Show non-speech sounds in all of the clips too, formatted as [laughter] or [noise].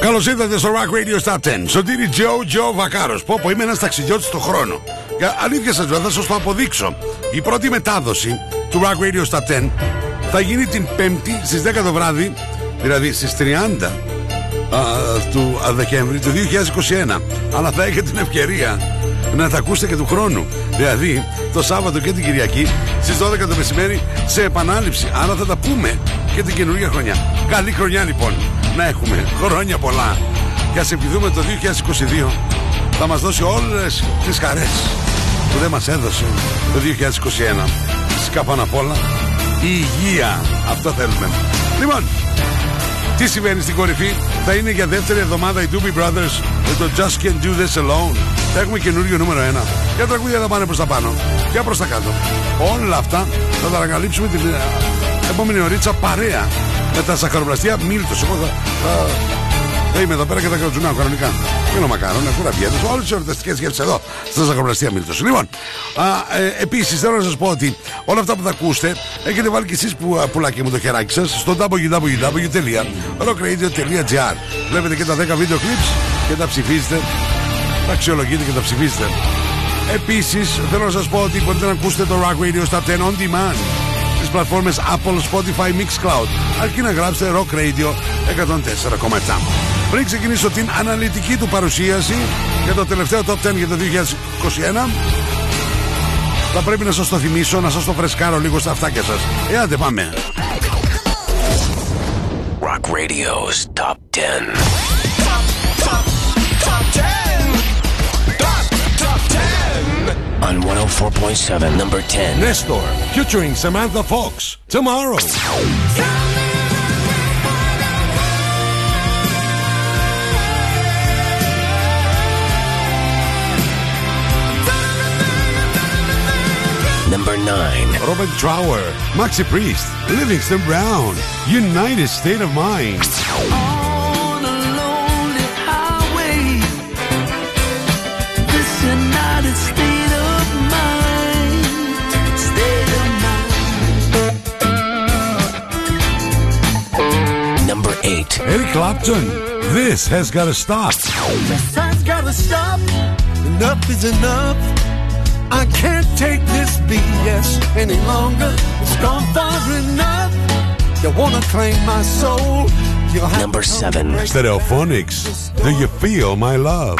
Καλώς ήρθατε στο Rock Radio Stop 10. Σωτήρι Τζο Τζο Βακάρος. Πω, πω, είμαι ένας ταξιδιώτης στον χρόνο. Για αλήθεια σας βέβαια, θα σας το αποδείξω. Η πρώτη μετάδοση του Rock Radio Stop 10 θα γίνει την 5η στις 10 το βράδυ, δηλαδή στις 30 α, του α, Δεκέμβρη του 2021. Αλλά θα έχετε την ευκαιρία να τα ακούσετε και του χρόνου. Δηλαδή το Σάββατο και την Κυριακή στις 12 το μεσημέρι σε επανάληψη. Άρα θα τα πούμε και την καινούργια χρονιά. Καλή χρονιά λοιπόν να έχουμε. Χρόνια πολλά. Και ας επιδούμε το 2022 θα μας δώσει όλες τις χαρές που δεν μας έδωσε το 2021. Φυσικά πάνω απ' όλα η υγεία. Αυτό θέλουμε. Λοιπόν, τι συμβαίνει στην κορυφή, θα είναι για δεύτερη εβδομάδα οι Doobie Brothers με το Just Can't Do This Alone. Θα έχουμε καινούριο νούμερο 1. Και τα τραγούδια θα πάνε προς τα πάνω και προς τα κάτω. Όλα αυτά θα τα ανακαλύψουμε την ε, επόμενη ωρίτσα παρέα με τα σακαροπλαστεία Μίλτο. Εγώ θα, θα, θα είμαι εδώ πέρα και θα κρατζουνάω κανονικά. Μην μακάρονα, κουραμπιέτε, όλες τις εορταστικές γεύσεις εδώ στα σακαροπλαστεία Μίλτο. Λοιπόν, ε, επίσης θέλω να σας πω ότι όλα αυτά που θα ακούσετε έχετε βάλει κι εσείς που, πουλάκι μου το χεράκι σας στο www.rockradio.gr. Βλέπετε και τα 10 βίντεο clips και τα ψηφίζετε, τα αξιολογείτε και τα ψηφίζετε. Επίσης θέλω να σας πω ότι μπορείτε να ακούσετε το Rock Radio στα 10 on demand στις πλατφόρμες Apple, Spotify, Mixcloud αρκεί να γράψετε Rock Radio 104,7. Πριν ξεκινήσω την αναλυτική του παρουσίαση για το τελευταίο Top 10 για το 2021 θα πρέπει να σας το θυμίσω, να σας το φρεσκάρω λίγο στα αυτάκια σας. Ε, άντε πάμε. Rock Radio's Top 10. 104.7, number 10. Nestor, featuring Samantha Fox. Tomorrow. Number 9. Robert Trower, Maxi Priest, Livingston Brown, United State of Mind. Eric Clapton, this has got to stop. The sun's gotta stop. Enough is enough. I can't take this BS any longer. It's gone far enough. You wanna claim my soul? You'll have Number to 7. break Stereophonics, do you feel my love?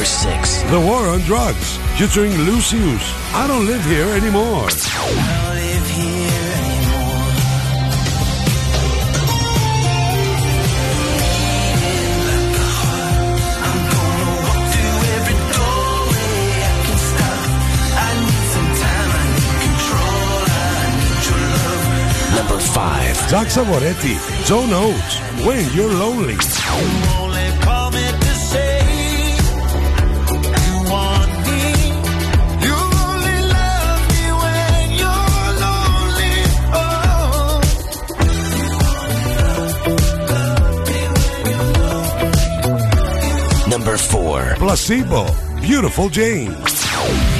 Number 6. The War on Drugs, featuring Lucius. I don't live here anymore. Number 5. Jack Savoretti, John Oates, When You're Lonely. Number 4. Placebo, Beautiful Jane.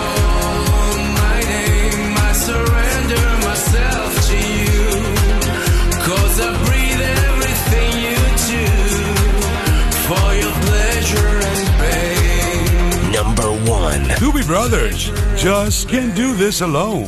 Doobie Brothers, Just Can't Do This Alone.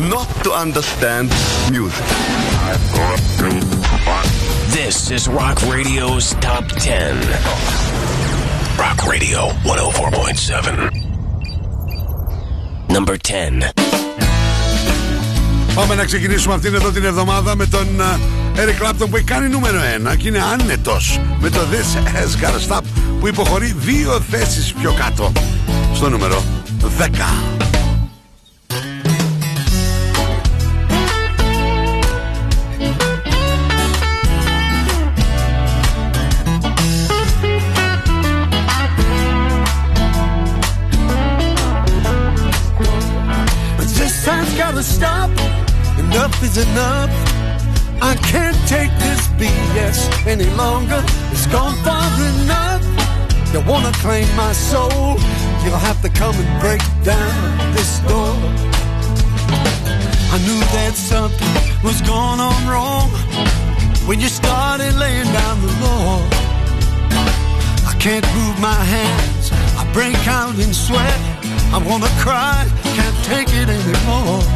Not to understand music. This is Rock Radio's Top 10. Rock Radio 104.7. Number 10. Πάμε να ξεκινήσουμε αυτήν εδώ την εβδομάδα με τον uh, Eric Clapton που έχει κάνει νούμερο 1 και είναι άνετος με το This Has Gotta Stop που υποχωρεί δύο θέσεις πιο κάτω στο νούμερο 10. Gotta stop. Enough is enough. I can't take this BS any longer. It's gone far enough. You wanna claim my soul? You'll have to come and break down this door. I knew that something was going on wrong when you started laying down the law. I can't move my hands. I break out in sweat. I wanna cry. Can't take it anymore.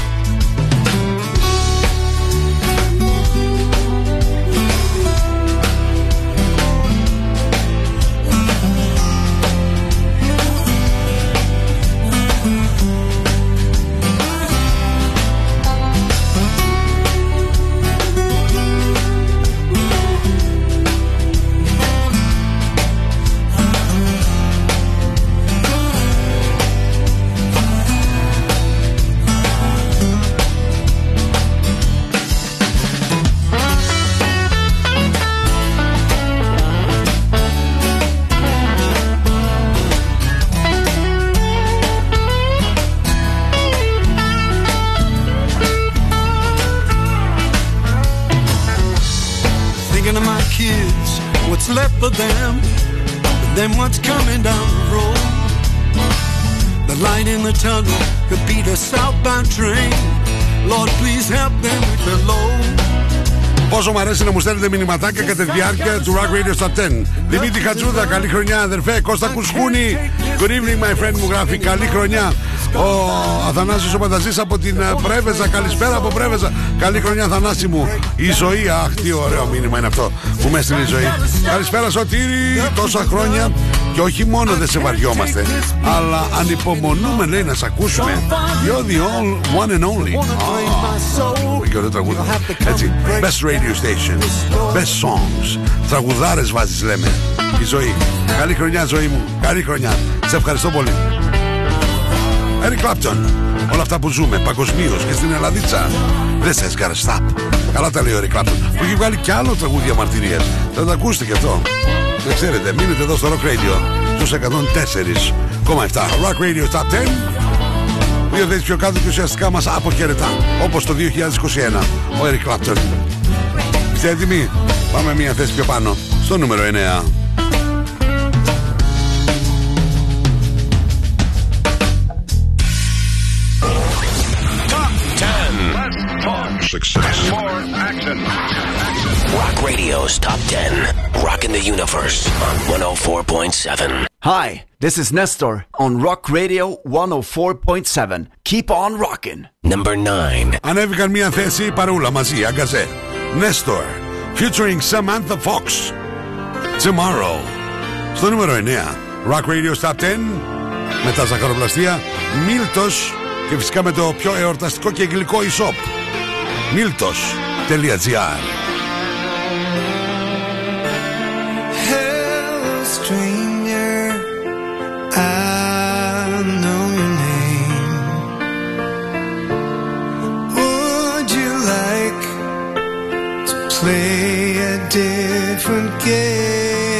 them, and then what's coming down the road. The light in the tunnel could be the southbound train. Lord, please help them with the load. Πόσο μου αρέσει να μου στέλνετε μηνυματάκια κατά τη διάρκεια του Rock Radio Top 10. Δημήτρη Χατζούδα, καλή χρονιά, αδερφέ. Κώστα Κουσχούνη, good evening, my friend μου γράφει. Καλή χρονιά. Ο Αθανάσιος ο Πανταζής από την ε, Πρέβεζα. Καλησπέρα από Πρέβεζα. Καλή χρονιά, Αθανάση μου. Η ζωή, αχ, τι ωραίο μήνυμα είναι αυτό που με έστειλε η ζωή. Καλησπέρα, Σωτήρη. Τόσα χρόνια και όχι μόνο δεν σε βαριόμαστε, αλλά ανυπομονούμε, λέει, να σε ακούσουμε. You're the all, one and only. Ah, και ωραίο τραγούδι. Έτσι, best radio station, best songs. Τραγουδάρες βάζεις, λέμε. Η ζωή. Καλή χρονιά, ζωή μου. Καλή χρονιά. Σε ευχαριστώ πολύ. Eric Clapton. Όλα αυτά που ζούμε παγκοσμίως και στην Ελλαδίτσα. Δεν σε gotta stop. Καλά τα λέει ο Eric Clapton. Που έχει βγάλει κι άλλο τραγούδια μαρτυρίε. Θα τα ακούσετε κι αυτό. Δεν ξέρετε, μείνετε εδώ στο Rock Radio στους 104,7. Rock Radio Top 10. Δύο θέσεις πιο κάτω και ουσιαστικά μας αποχαιρετά. Όπως το 2021. Ο Eric Clapton. Είστε έτοιμοι; Πάμε μία θέση πιο πάνω. Στο νούμερο 9. success. Rock Radio's Top 10. Rocking the Universe on 104.7. Hi, this is Nestor on Rock Radio 104.7. Keep on rocking. Number 9. Ανέβηκαν μια θέση η παρούλα μαζί, αγκαζέ. Nestor, featuring Samantha Fox. Tomorrow. Στο νούμερο 9. Rock Radio Top 10. Με τα ζαχαροπλαστεία. Μίλτος. Και φυσικά με το πιο εορταστικό και γλυκό e-shop. Miltos.gr Hello I know name. Would you like to play a different game?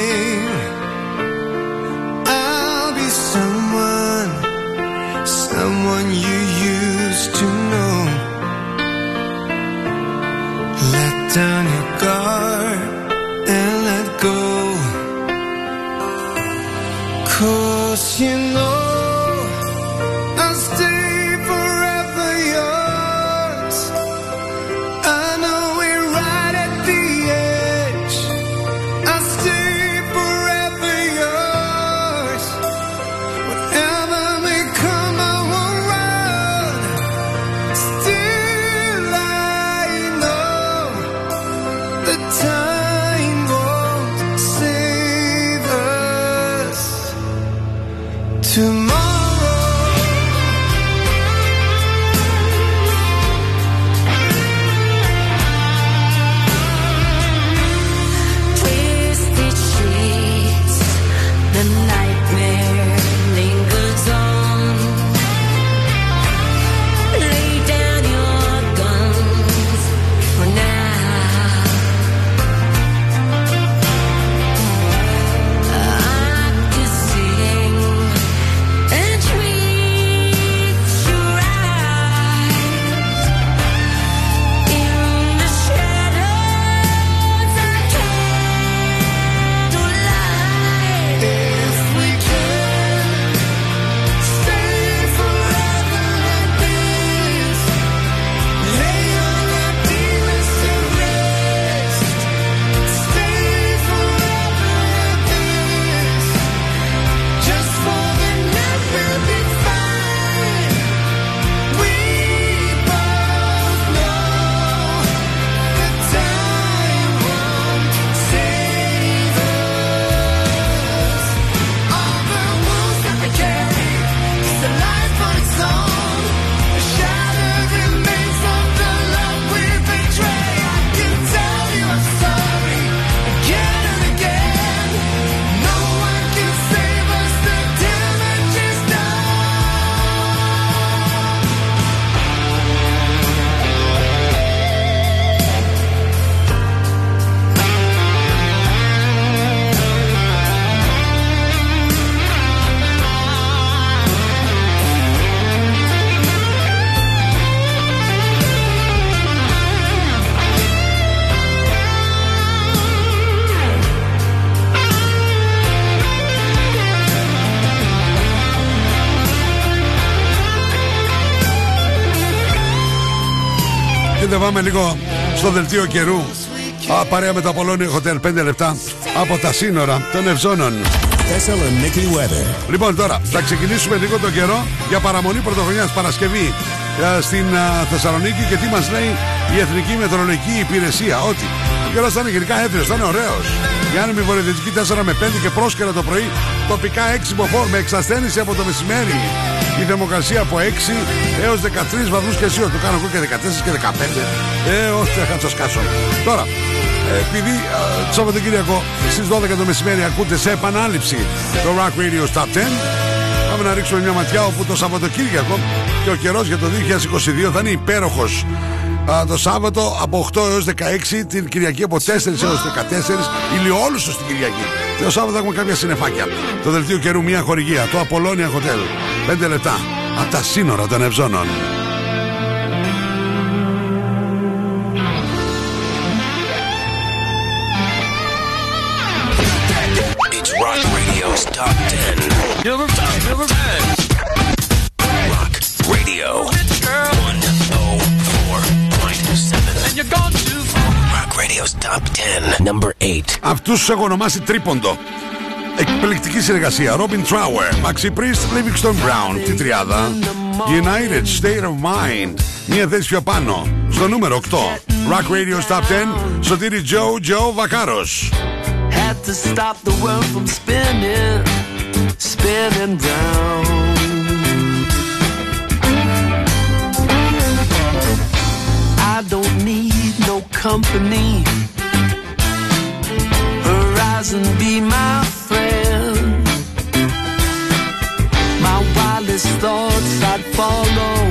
Πάμε λίγο στο δελτίο καιρού. Α, παρέα με το Απολώνιο Hotel 5 λεπτά από τα σύνορα των Ευζώνων. Thessaloniki weather. Λοιπόν, τώρα θα ξεκινήσουμε λίγο τον καιρό για παραμονή πρωτοχρονιάς Παρασκευή ε, στην ε, Θεσσαλονίκη και τι μας λέει η Εθνική Μετρολογική Υπηρεσία. Ότι ο καιρός θα είναι γενικά έθριο, θα είναι ωραίος. Η άνεμη βορειοδυτική 4 με 5 και πρόσκαιρα το πρωί, τοπικά 6 μποφόρ με εξασθένηση από το μεσημέρι. Η θερμοκρασία από 6 έως 13 βαθμούς Κελσίου. Το κάνω εγώ και 14 και 15. Ε, όχι, θα το σκάσω. Τώρα, ε, επειδή ε, το Σαββατοκύριακο στις 12 το μεσημέρι ακούτε σε επανάληψη το Rock Radio Top 10 Πάμε να ρίξουμε μια ματιά όπου το Σαββατοκύριακο και ο καιρός για το 2022 θα είναι υπέροχος Α, το Σάββατο από 8 έως 16 την Κυριακή από 4 έως 14 ηλιόλουστο στην Κυριακή και το Σάββατο έχουμε κάποια συννεφάκια το δελτίο καιρού μια χορηγία το Απολώνια Hotel 5 λεπτά από τα σύνορα των Ευζώνων It's Rock Radio's Top 10. Number 5, number 10. Rock Radio 104.7. Rock Radio's Top 10. Number 8. Αυτού του έχω ονομάσει τρίποντο. Εκπληκτική συνεργασία. Robin Trower, Maxi Priest, Livingston Brown, τη τριάδα. United State of Mind. Μία θέση πιο πάνω. Στο νούμερο 8. Rock Radio Top 10. Σωτήρι Joe Joe Βακάρος. Had to stop the world from spinning, spinning round. Company. Horizon be my friend. My wildest thoughts I'd follow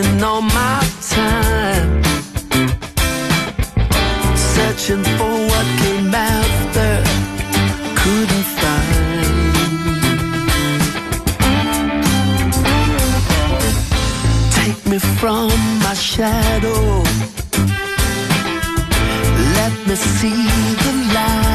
wasting all my time, searching for what came after, couldn't find. Take me from my shadow, let me see the light.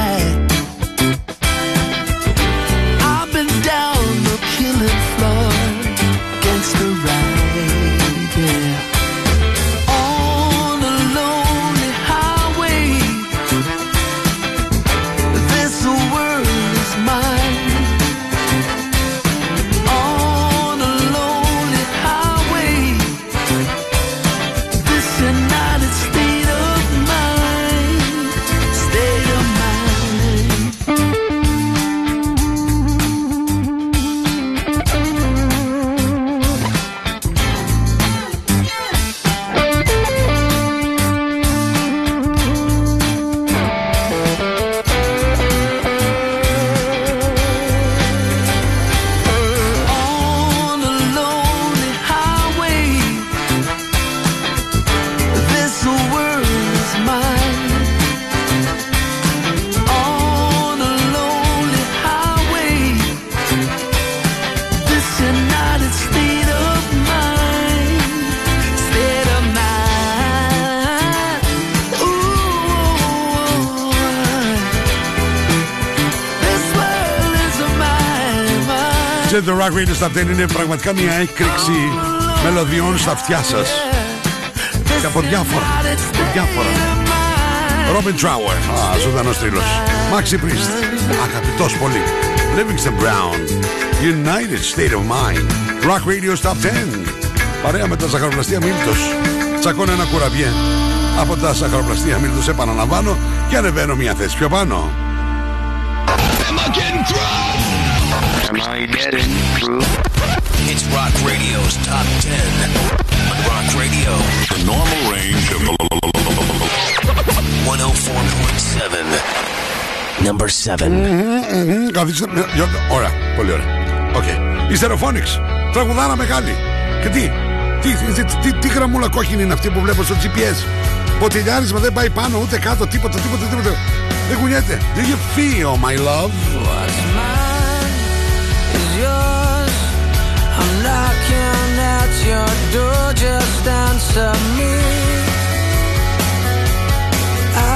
Ξέρετε, το Rock Radio Top 10 είναι πραγματικά μια έκρηξη μελωδιών στα αυτιά σας. Και από διάφορα. από διάφορα. Robin Trower, α, ζωντανός τρίλος. Maxi Priest, αγαπητός πολύ. Livingston Brown, United State of Mind. Rock Radio Top 10. Παρέα με τα ζαχαροπλαστεία Μίλτος. Τσακώνω ένα κουραμπιέ. Από τα ζαχαροπλαστεία Μίλτος επαναλαμβάνω και ανεβαίνω μια θέση πιο πάνω. Am I getting through? It's Rock Radio's Top 10. Rock Radio. The normal range of 104.7. Number 7. Μμμ, μμμ, Καθίστε. με- Γιώργο, Ωραία, πολύ ωραία. Οκ. Οι Stereophonics. Τραγουδάρα μεγάλη. Και τι, τι, τι, τι, τι γραμμούλα κόκκινη είναι αυτή που βλέπω στο GPS. Μποτιλιάρισμα δεν πάει πάνω ούτε κάτω, τίποτα, τίποτα, τίποτα. Δεν κουνιέται. Do you feel my love? I'm knocking at your door, just answer me.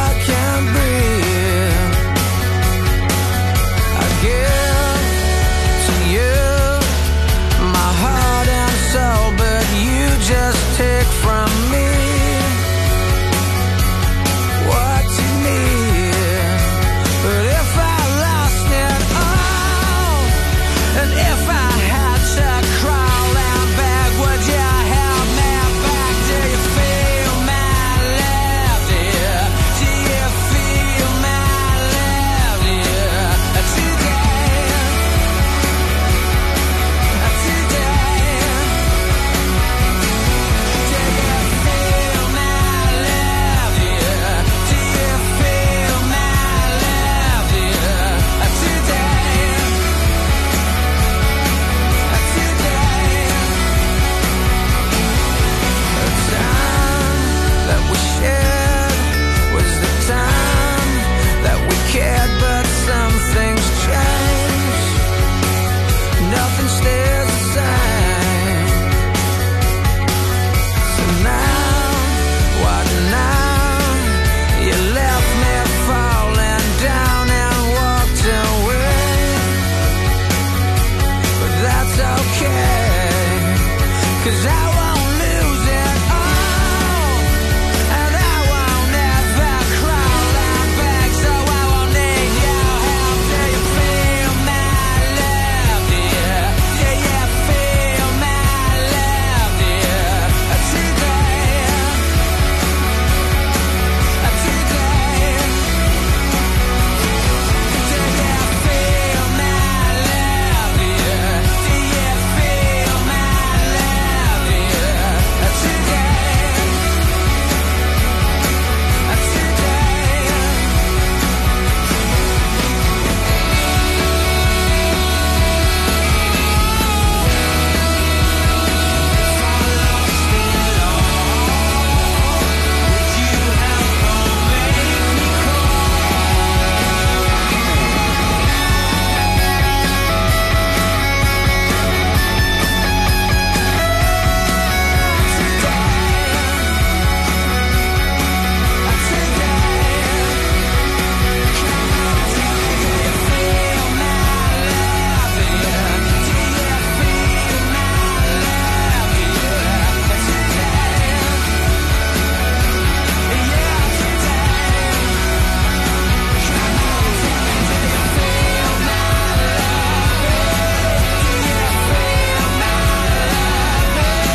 I can't breathe. I give to you my heart and soul, but you just take from me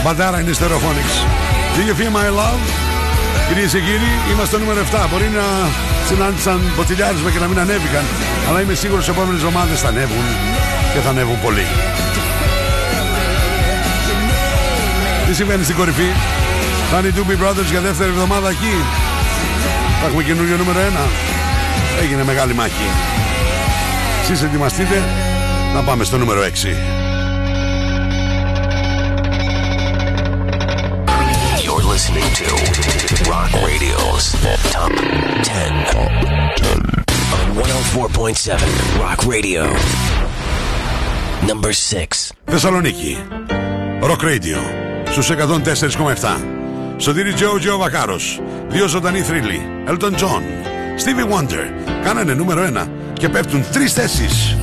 Μπαντάρα είναι στερεοφόνιξ. Do you feel my love? Κυρίες και κύριοι, είμαστε στο νούμερο 7. Μπορεί να συνάντησαν ποτηλιάρισμα και να μην ανέβηκαν. Αλλά είμαι σίγουρος σε επόμενες εβδομάδες θα ανέβουν και θα ανέβουν πολύ. Τι συμβαίνει στην κορυφή; Θα είναι οι Doobie Brothers για δεύτερη εβδομάδα εκεί. Θα έχουμε καινούριο νούμερο 1. Έγινε μεγάλη μάχη. Εσείς ετοιμαστείτε να πάμε στο νούμερο 6. Listening to Rock Radio's Top 10 on 104.7 Rock Radio. Number 6. Θεσσαλονίκη. Rock Radio. Στους 104,7. Σωτήρι Τζο Τζο Βακάρος. Δύο ζωντανοί θρύλοι. Elton John. Stevie Wonder. Κάνανε νούμερο 1 και πέφτουν τρεις θέσεις.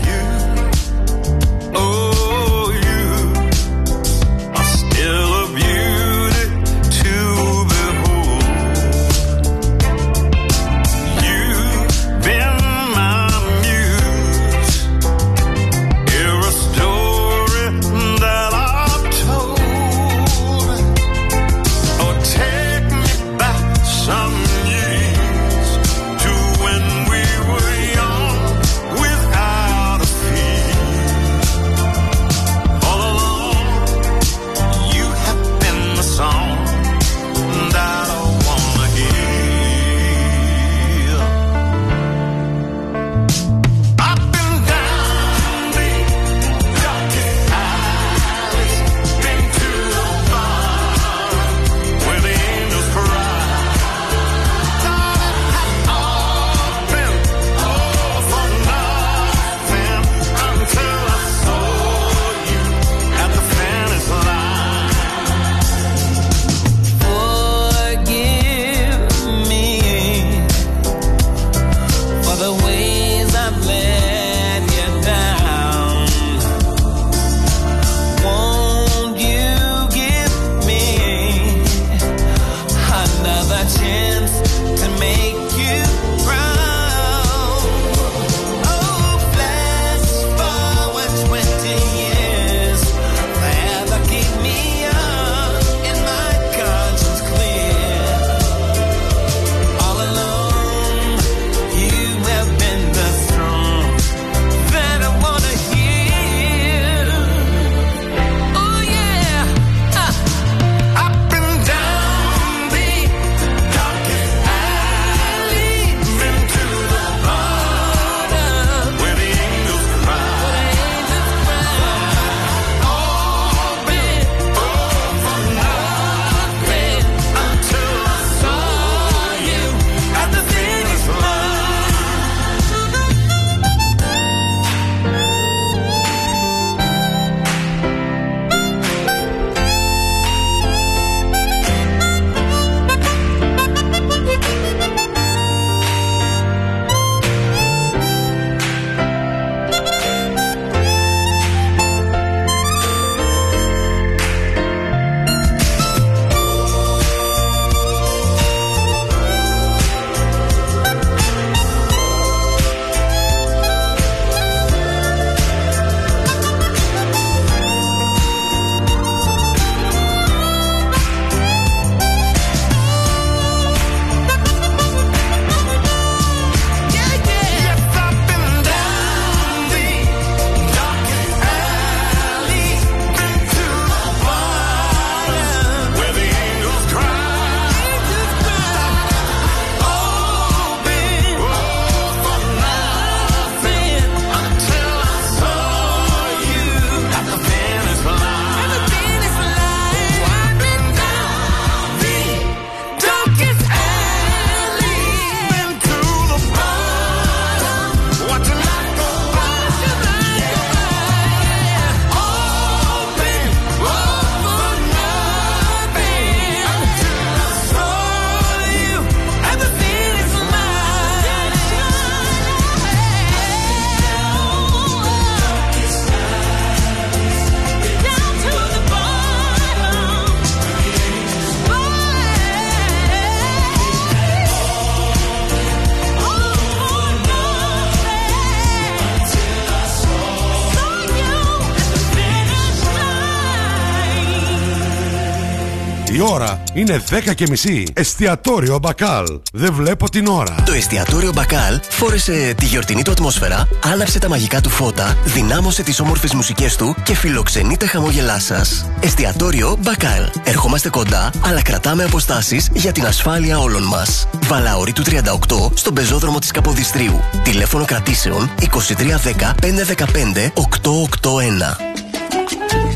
Είναι 10 και μισή. Εστιατόριο Μπακάλ. Δεν βλέπω την ώρα. Το εστιατόριο Μπακάλ φόρεσε τη γιορτινή του ατμόσφαιρα, άναψε τα μαγικά του φώτα, δυνάμωσε τις όμορφες μουσικές του και φιλοξενεί τα χαμόγελά σας. Εστιατόριο Μπακάλ. Ερχόμαστε κοντά, αλλά κρατάμε αποστάσεις για την ασφάλεια όλων μας. Βαλαωρή του 38 στον πεζόδρομο της Καποδιστρίου. Τηλέφωνο κρατήσεων 2310 515 881.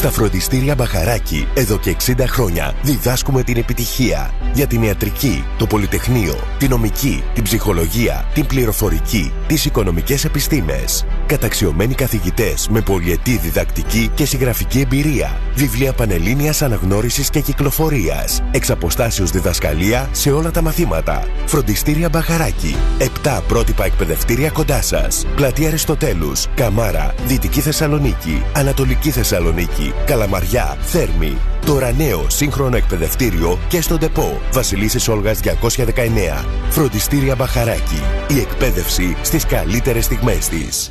Στα φροντιστήρια Μπαχαράκι, εδώ και 60 χρόνια, διδάσκουμε την επιτυχία για την ιατρική, το πολυτεχνείο, την νομική, την ψυχολογία, την πληροφορική, τις οικονομικές επιστήμες. Καταξιωμένοι καθηγητές με πολυετή διδακτική και συγγραφική εμπειρία. Βιβλία πανελλήνιας αναγνώρισης και κυκλοφορίας. Εξ αποστάσεως διδασκαλία σε όλα τα μαθήματα. Φροντιστήρια Μπαχαράκι. 7 πρότυπα εκπαιδευτήρια κοντά σας. Πλατεία Αριστοτέλους, Καμάρα, Δυτική Θεσσαλονίκη, Ανατολική Θεσσαλονίκη, Καλαμαριά, Θέρμη. Τώρα νέο σύγχρονο εκπαιδευτήριο και στον ΤΕΠΟ. Βασιλίσσης Όλγας 219. Φροντιστήρια Μπαχαράκι. Η εκπαίδευση στις καλύτερες στιγμές της.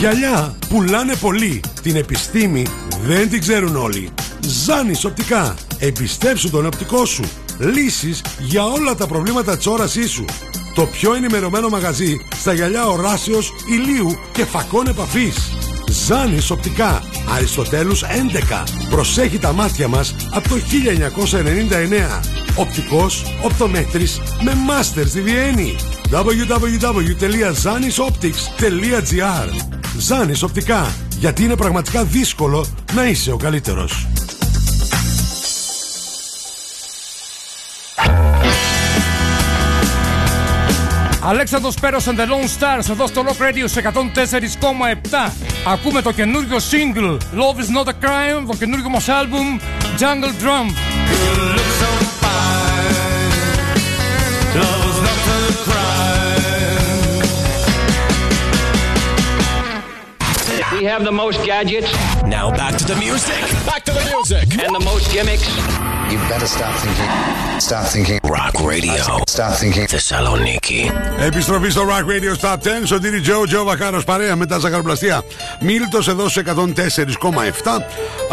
Γυαλιά πουλάνε πολύ. Την επιστήμη δεν την ξέρουν όλοι. Ζάνης οπτικά. Εμπιστέψου τον οπτικό σου. Λύσεις για όλα τα προβλήματα της όρασής σου. Το πιο ενημερωμένο μαγαζί στα γυαλιά οράσεως, ηλίου και φακών επαφής. Ζάνης οπτικά. Αριστοτέλους 11. Προσέχει τα μάτια μας από το 1999. Οπτικός, οπτομέτρης με μάστερς στη Βιέννη. www.zanisoptics.gr Ζάνης οπτικά. Γιατί είναι πραγματικά δύσκολο να είσαι ο καλύτερος. Αλέξανδρος Πέρος and the Lone Stars εδώ στο Rock Radio σε 104,7 Ακούμε το καινούργιο single Love is not a crime Το καινούργιο μας άλμπουμ Jungle Drum Love is not a crime. We have the most gadgets. Now back to the music. Back to the music. And the most gimmicks. You better start thinking. Start thinking. Rock Radio. Start thinking. Θεσσαλονίκη. Επιστροφή στο Rock Radio Stop 10. Σωτήρι Τζο, Τζο Βακάρο παρέα με τα ζαχαροπλαστεία. Μίλτος εδώ σε 104,7.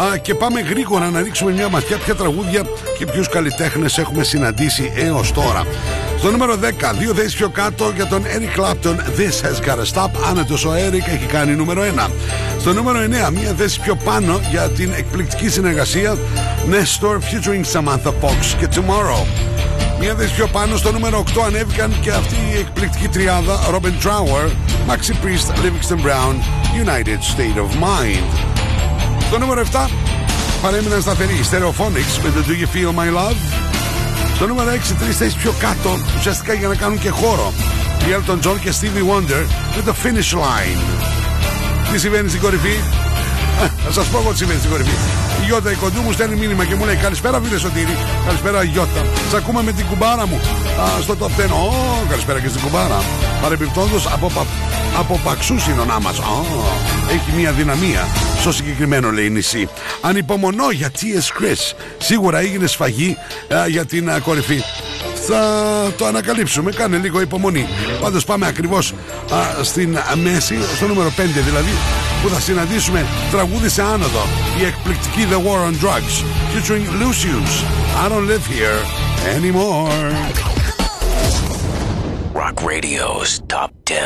Α, και πάμε γρήγορα να ρίξουμε μια ματιά ποια τραγούδια και ποιους καλλιτέχνες έχουμε συναντήσει έως τώρα. Στο νούμερο 10, δύο θέσει πιο κάτω για τον Eric Clapton, This has gotta stop. Άνετος ο Eric έχει κάνει νούμερο 1. Στο νούμερο 9, μία θέση πιο πάνω για την εκπληκτική συνεργασία Nestor featuring Samantha Fox και Tomorrow. Μία θέση πιο πάνω στο νούμερο 8 ανέβηκαν και αυτή η εκπληκτική τριάδα Robin Trower, Maxi Priest, Livingston Brown, United State of Mind. Στο νούμερο 7 παρέμειναν σταθεροί Stereophonics με το Do You Feel My Love. Στο νούμερο 6 τρεις θέσεις πιο κάτω ουσιαστικά για να κάνουν και χώρο. Η Elton John και Stevie Wonder με το Finish Line. Τι συμβαίνει στην κορυφή; Ε, Θα σας πω εγώ τι συμβαίνει στην κορυφή. Η Γιώτα η κοντού μου στέλνει μήνυμα και μου λέει Καλησπέρα φίλε Σωτήρη. Καλησπέρα Γιώτα. Σ' ακούμε με την κουμπάρα μου α, στο top 10. Ω, καλησπέρα και στην κουμπάρα. Παρεμπιπτόντως από, πα, από παξού είναι ο μα. Έχει μια δυναμία στο συγκεκριμένο λέει νησί. Ανυπομονώ για T.S. Chris. Σίγουρα έγινε σφαγή α, για την α, κορυφή. Θα το ανακαλύψουμε. Κάνε λίγο υπομονή. Πάντως πάμε ακριβώς α, στην α, μέση, στο νούμερο 5 δηλαδή, που θα συναντήσουμε τραγούδι σε άνοδο. Η εκπληκτική The War on Drugs, featuring Lucius. I don't live here anymore. Rock Radio's Top 10.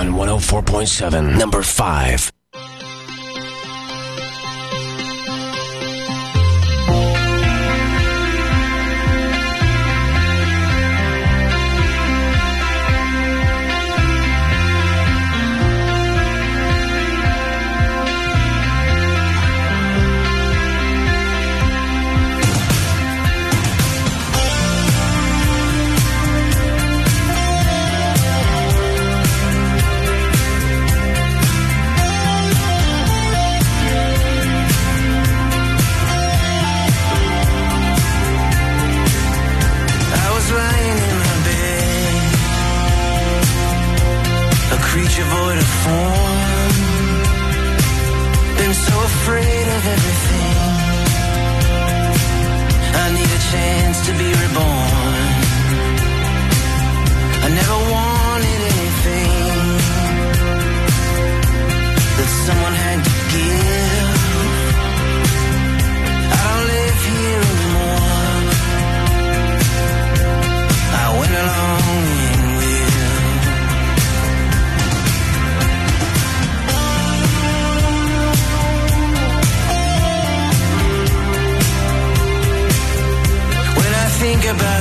On 104.7, number 5. Creature void of form. Been so afraid of everything. I need a chance to be reborn. I never wanted thinking about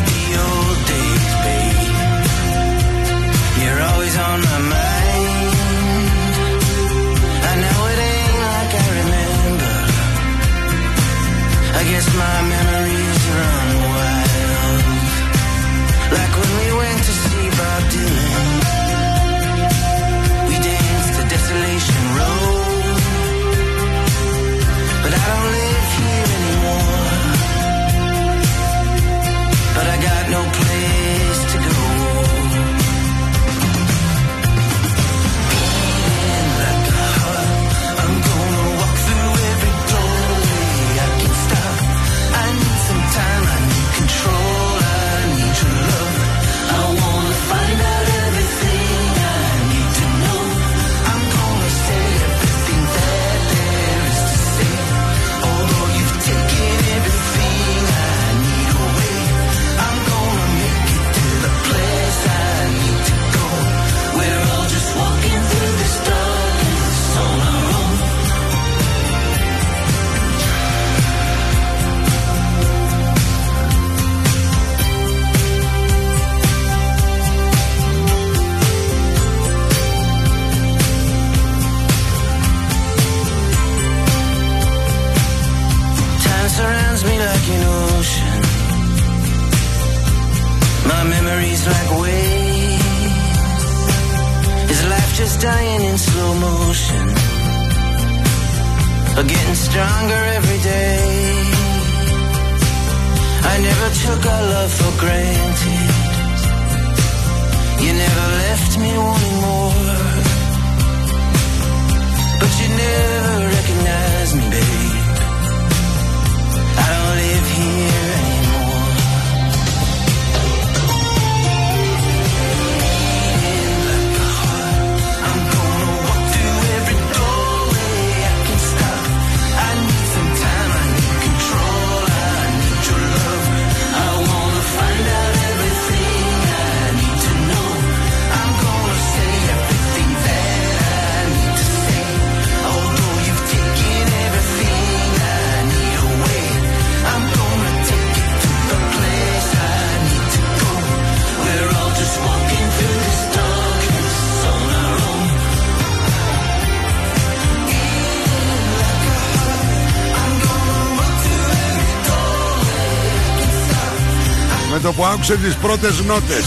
άκουσε τις πρώτες νότες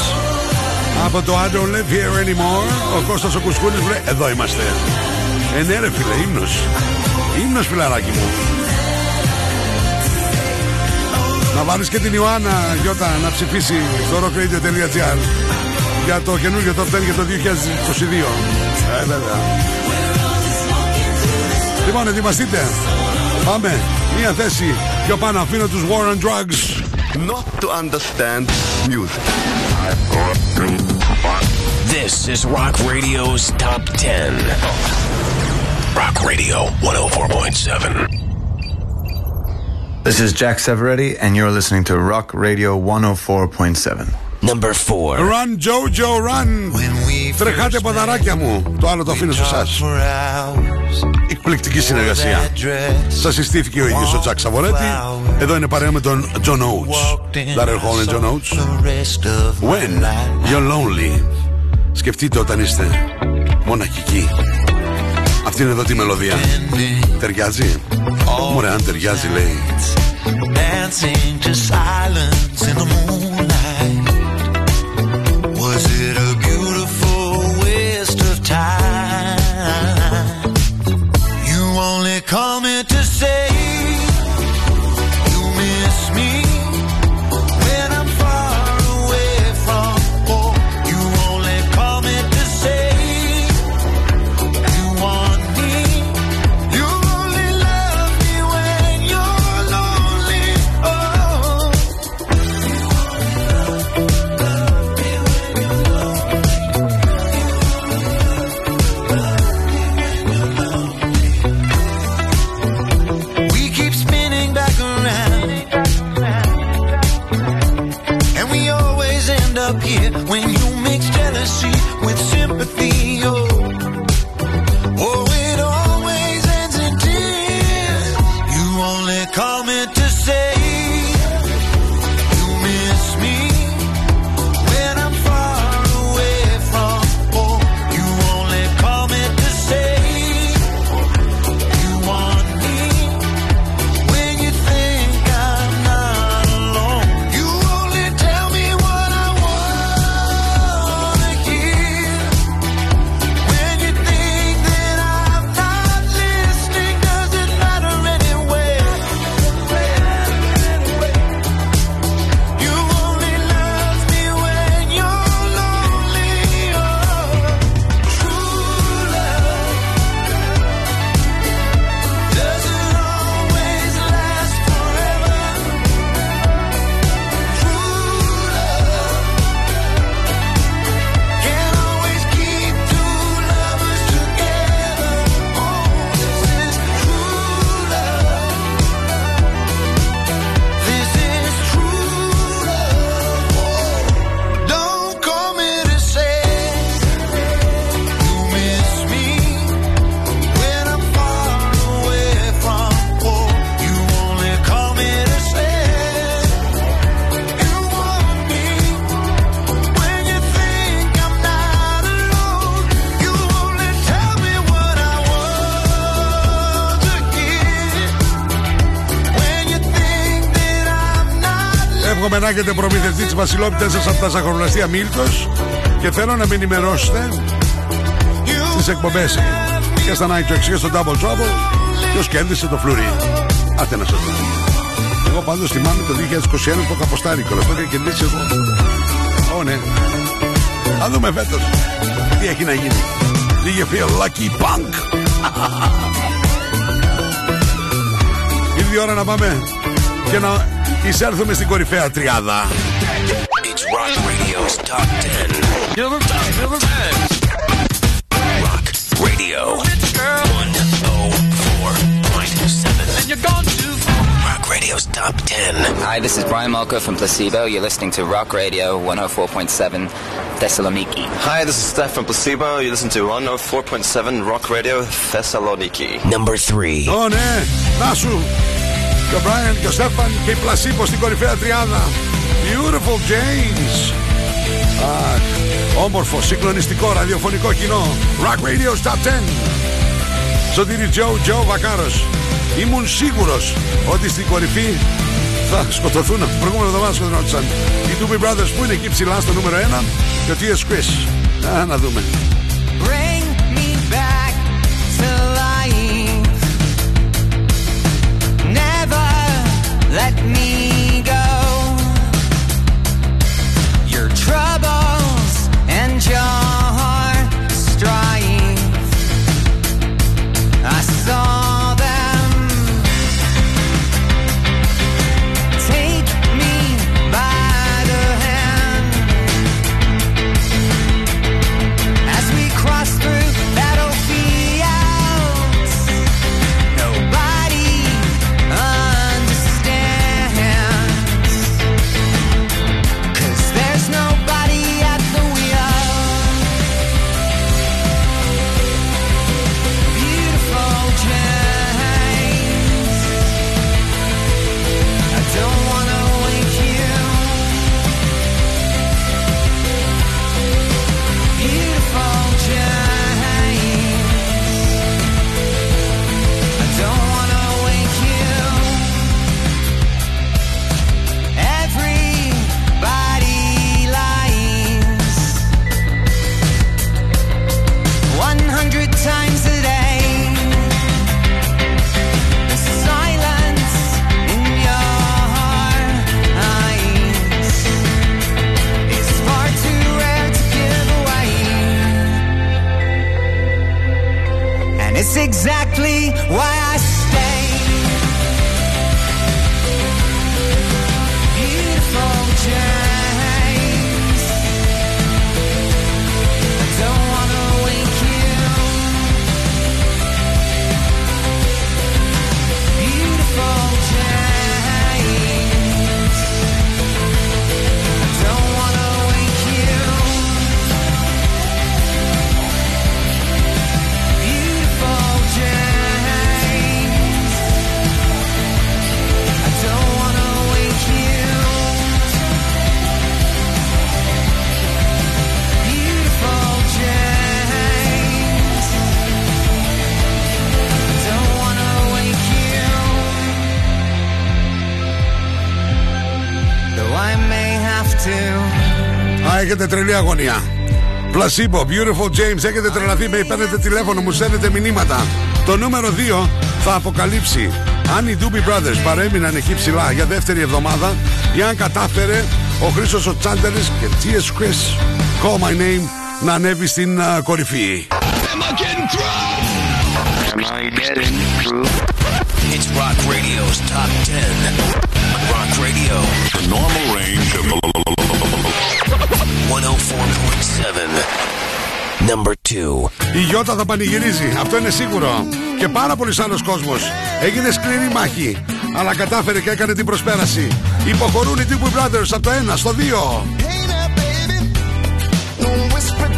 από το I don't live here anymore, ο Κώστας ο Κουσκούνης λέει εδώ είμαστε. Ε, ναι ρε φίλε, ύμνος. Ύμνος φιλαράκι μου. Να βάλεις και την Ιωάννα Γιώτα να ψηφίσει στο rockradio.gr για το καινούργιο top 10 για το 2022. Ε, βέβαια. Λοιπόν, ετοιμαστείτε. Πάμε. Μία θέση πιο πάνω αφήνω τους War on Drugs. Not to understand music. This is Rock Radio's Top 10. Rock Radio 104.7. This is Jack Severetti, and you're listening to Rock Radio 104.7. Number 4. Run, Jojo, run. Τρεχάτε ποδαράκια μου. Το άλλο το αφήνω σε εσάς. Εκπληκτική συνεργασία. Σας συστήθηκε ο ίδιος ο Τζακ Σαβορέτη. Εδώ είναι παρέα με τον John Oates. Darrell Hall and John Oates. When you're lonely. Σκεφτείτε όταν είστε μοναχικοί. Αυτή είναι εδώ τη μελωδία. Ταιριάζει; Μωρέ, αν ταιριάζει, λέει. Dancing to silence in the moonlight. Not Εύχομαι να έχετε προμηθευτεί τι βασιλόπιτε σας από τα ζαχαρολαστία Μίλτος και θέλω να με ενημερώσετε στις εκπομπές και στα Night Tracks και στο Double Trouble ποιο κέρδισε το φλουρί. Άτε να σας πω. Εγώ πάντως θυμάμαι το 2021 το καποστάρικο. Αυτό είχα κερδίσει εγώ. Ω ναι. Θα δούμε φέτος τι έχει να γίνει. Λίγε feel lucky punk. [laughs] Ήρθε η ώρα να πάμε και να εισέλθουμε στην κορυφαία τριάδα. It's Rock Radio's Top 10. Top 10. Rock Radio 104.7. And you're gone too far. Rock Radio's Top 10. Hi, this is Brian Malko from Placebo. You're listening to Rock Radio 104.7 Thessaloniki. Hi, this is Steph from Placebo. You listen to 104.7 Rock Radio Thessaloniki. Number 3. Ω ναι, να σου. Και ο Brian και ο Στέφαν και η Πλασίπο στην κορυφαία τριάδα. Beautiful James. Αχ, όμορφο, συγκλονιστικό ραδιοφωνικό κοινό. Rock Radio Top 10. Σωτήρι Τζο, Τζο Βακάρος. Ήμουν σίγουρος ότι στην κορυφή θα σκοτωθούν από την προηγούμενη εβδομάδα σκοτεινόντουσαν. Οι Doobie Brothers που είναι εκεί ψηλά στο νούμερο 1 και ο T.S. Chris. Α, να δούμε. Let me go. Your troubles and your. I saw τρελή αγωνία. Placebo, Beautiful James, έχετε τρελαθεί, με παίρνετε τηλέφωνο, μου στέλνετε μηνύματα. Το νούμερο 2 θα αποκαλύψει αν οι Doobie Brothers παρέμειναν εκεί ψηλά για δεύτερη εβδομάδα ή αν κατάφερε ο Χρήστος ο Τσάντερης και T.S. Chris Call My Name να ανέβει στην α, κορυφή. Am I getting through? It's Rock Radio's Top 10. Rock Radio. The normal range of 104.7. Number 2. Η Γιώτα θα πανηγυρίζει, αυτό είναι σίγουρο. Και πάρα πολλοί άλλος κόσμος. Έγινε σκληρή μάχη, αλλά κατάφερε και έκανε την προσπέραση. Υποχωρούν οι Doobie Brothers από το 1 στο 2. Don't whisper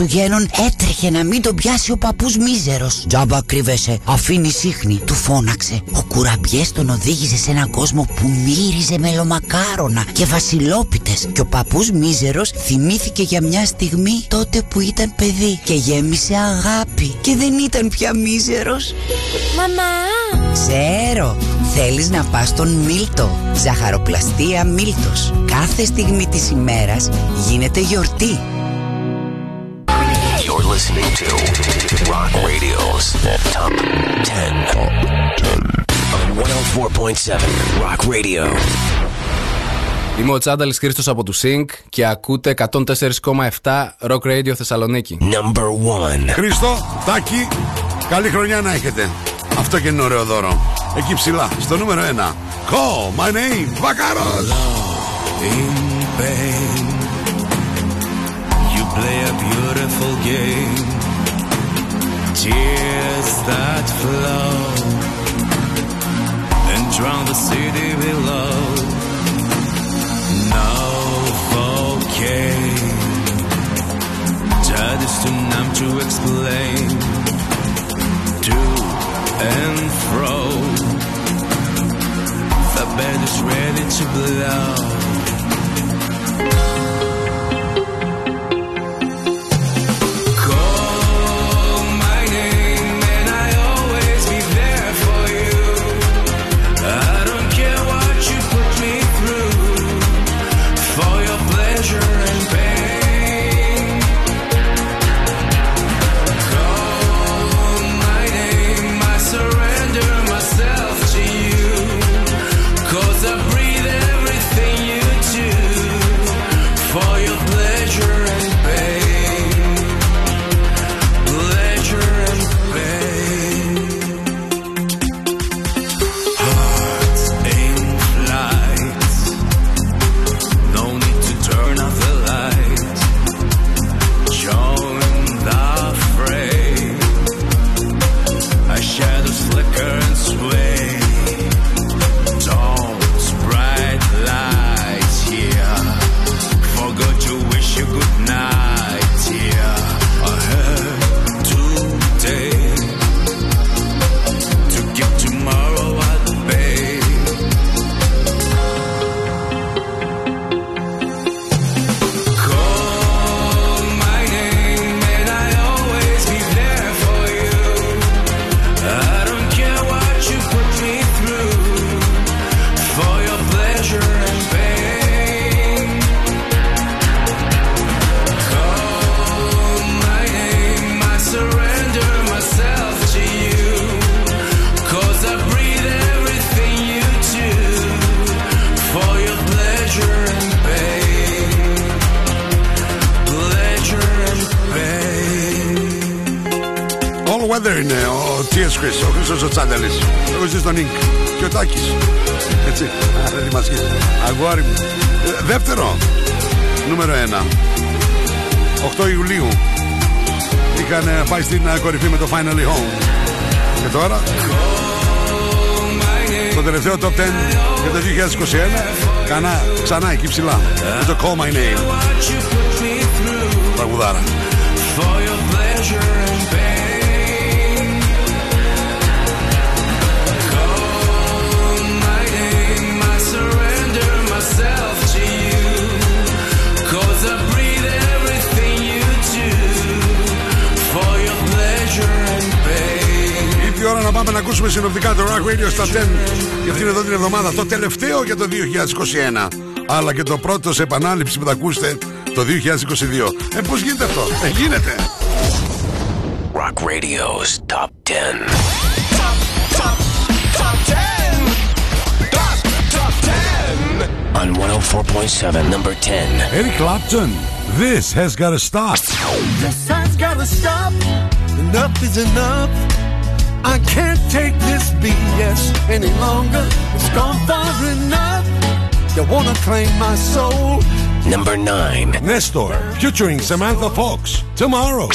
κουραμπιές των Χριστουγέννων έτρεχε να μην τον πιάσει ο παππούς μίζερος. Τζάμπα κρύβεσαι, αφήνει σύχνη, του φώναξε. Ο κουραμπιές τον οδήγησε σε έναν κόσμο που μύριζε μελομακάρονα και βασιλόπιτες. Και ο παππούς μίζερος θυμήθηκε για μια στιγμή τότε που ήταν παιδί και γέμισε αγάπη και δεν ήταν πια μίζερος. Μαμά! Ξέρω, Θέλεις να πας στον Μίλτο. Ζαχαροπλαστεία Μίλτος. Κάθε στιγμή της ημέρας γίνεται γιορτή. You're listening to Rock Radio's Top 10 on 104.7 Rock Radio. Είμαι ο Τσάνταλης Χρήστος από του Sync και ακούτε 104,7 Rock Radio Θεσσαλονίκη. Number 1. Χρήστο, Τάκη, καλή χρονιά να έχετε. Αυτό και είναι ωραίο δώρο. Εκεί ψηλά, στο νούμερο 1. Call my name, Βακάρος. in pain. Play a beautiful game. Tears that flow and drown the city below. Novocaine. That is too numb to explain. To and fro. The band is ready to blow. Top 10 για το 2021. Κανά, ξανά εκεί ψηλά. Με το Call My Name. Τραγουδάρα. For your pleasure and pain. Ώρα να πάμε να ακούσουμε συνοπτικά το Rock Radio στα 10 για αυτήν εδώ την εβδομάδα. Το τελευταίο για το 2021. Αλλά και το πρώτος σε επανάληψη που θα ακούσετε το 2022. Ε, πώς γίνεται αυτό; Ε, γίνεται. Rock Radio's Top 10. On 104.7, number 10. Eric Clapton, this has got to stop. The sun's gotta stop. Enough is enough. I can't take this BS any longer. It's gone far enough. You wanna claim my soul? Number 9. Nestor, featuring Samantha Fox. Tomorrow.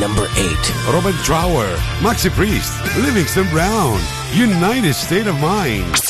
Number 8. Robert Trower, Maxi Priest, Livingston Brown, United State of Mind.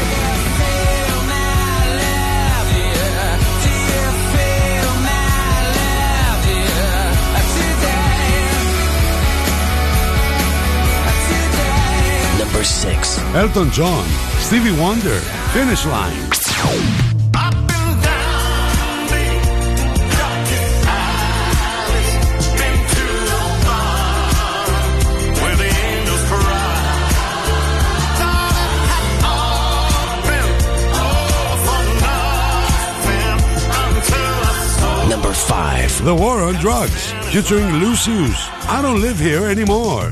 Number six. Elton John, Stevie Wonder, Finish Line. Number five. The War on Drugs, featuring Lucius. I don't live here anymore.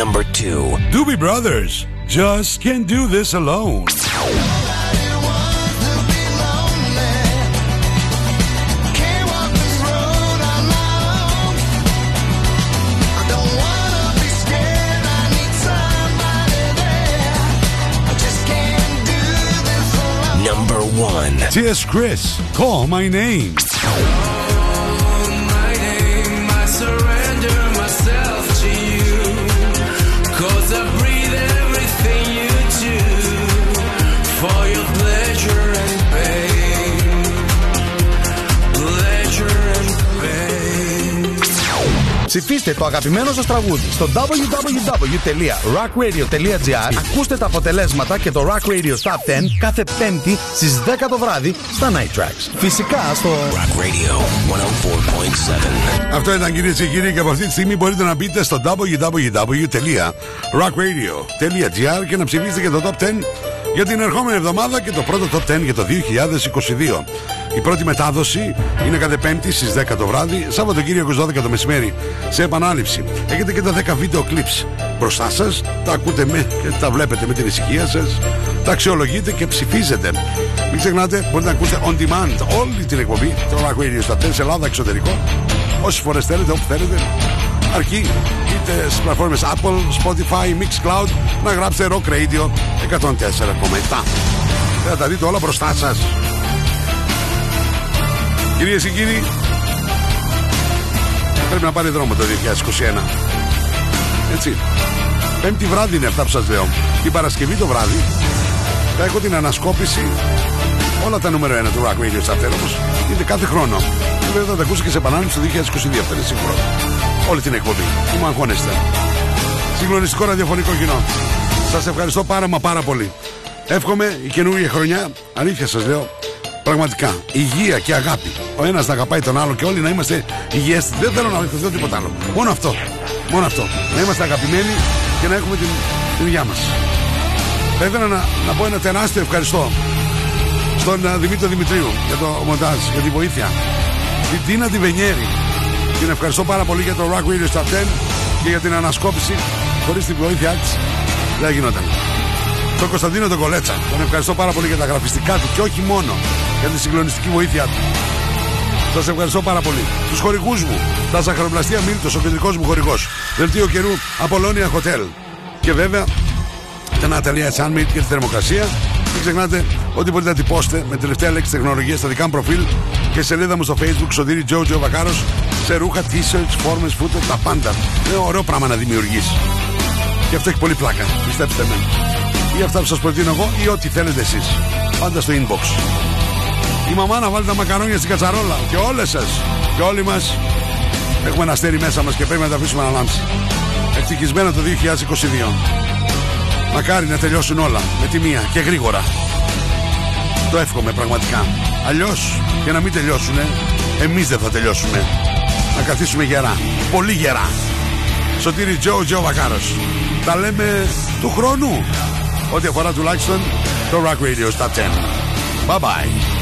Number two. Doobie Brothers, just can't do this alone. Number one. T.S. Chris, call my name. Ψηφίστε το αγαπημένο σας τραγούδι στο www.rockradio.gr Ακούστε τα αποτελέσματα και το Rock Radio Top 10 κάθε Πέμπτη στις 10 το βράδυ στα Night Tracks. Φυσικά στο Rock Radio 104.7. Αυτό ήταν κυρίες και κύριοι και από αυτή τη στιγμή μπορείτε να μπείτε στο www.rockradio.gr και να ψηφίσετε και το Top 10 για την ερχόμενη εβδομάδα και το πρώτο Top 10 για το 2022. Η πρώτη μετάδοση είναι κάθε Πέμπτη στις 10 το βράδυ, Σαββατοκύριακος 12 το μεσημέρι σε επανάληψη. Έχετε και τα 10 βίντεο clips μπροστά σας, τα ακούτε με και τα βλέπετε με την ησυχία σας, τα αξιολογείτε και ψηφίζετε. Μην ξεχνάτε, μπορείτε να ακούσετε on demand όλη την εκπομπή, το Rock Radio στα 10 σε Ελλάδα, εξωτερικό, όσες φορές θέλετε, όπου θέλετε. Αρκεί είτε στις πλατφόρμες Apple, Spotify, Mixcloud να γράψετε Rock Radio 104,7. Θα τα δείτε όλα μπροστά σας. Κυρίες και κύριοι, πρέπει να πάρει δρόμο το 2021. Έτσι. Πέμπτη βράδυ είναι αυτά που σας λέω. Την Παρασκευή το βράδυ θα έχω την ανασκόπηση όλα τα νούμερο 1 του Rock Radio Chapter όμω είναι κάθε χρόνο. Και βέβαια θα τα ακούσω και σε επανάληψη το 2022. Αυτό είναι σίγουρο. Όλη την εκπομπή. Μη μου αγχώνεστε. Συγκλονιστικό ραδιοφωνικό κοινό. Σας ευχαριστώ πάρα μα πάρα πολύ. Εύχομαι η καινούργια χρονιά, αλήθεια σας λέω, πραγματικά υγεία και αγάπη. Ο ένας να αγαπάει τον άλλο και όλοι να είμαστε υγιέστητοι. Δεν θέλω να βοηθηθώ τίποτα άλλο. Μόνο αυτό. Μόνο αυτό. Να είμαστε αγαπημένοι και να έχουμε την, την υγεία μας. Θα ήθελα να, να πω ένα τεράστιο ευχαριστώ στον α, Δημήτρη Δημητρίου για το μοντάζ, για τη βοήθεια. Την Τίνα τη Βενιέρη. Την ευχαριστώ πάρα πολύ για το Rock Radio Star 10 και για την ανασκόπηση. Χωρίς την βοήθειά της δεν θα γινόταν. Τον Κωνσταντίνο τον Κολέτσα. Τον ευχαριστώ πάρα πολύ για τα γραφιστικά του και όχι μόνο για τη συγκλονιστική βοήθειά του. Σας ευχαριστώ πάρα πολύ. Τους χορηγούς μου, τα Ζαχαροπλαστεία Μίλτος, ο κεντρικός μου χορηγός. Δελτίο καιρού Απολώνια Hotel. Και βέβαια τα Ναταλία Sunmate και τη θερμοκρασία. Μην ξεχνάτε ότι μπορείτε να τυπώσετε με τελευταία λέξη τεχνολογία στα δικά μου προφίλ και σελίδα μου στο facebook Σωτήρι Τζο Τζο Βακάρος σε ρούχα, t-shirts, φόρμες, φούτερ, τα πάντα. Είναι ωραίο πράγμα να δημιουργείς. Και αυτό έχει πολύ πλάκα, πιστέψτε με. Ή αυτά που σας προτείνω εγώ ή ό,τι θέλετε εσείς. Πάντα στο inbox. Η μαμά να βάλει τα μακαρόνια στην κατσαρόλα. Και όλες σας και όλοι μας Έχουμε ένα αστέρι μέσα μας και πρέπει να τα αφήσουμε να λάμψει. Ευτυχισμένα το 2022. Μακάρι να τελειώσουν όλα με τη μία και γρήγορα. Το εύχομαι πραγματικά. Αλλιώς και να μην τελειώσουνε, εμείς δεν θα τελειώσουμε. Να καθίσουμε γερά. Πολύ γερά. Σωτήρι Τζο, Τζο Βακάρος. Τα λέμε του χρόνου. Ό,τι αφορά τουλάχιστον το Rock Radio στα 10. Bye bye.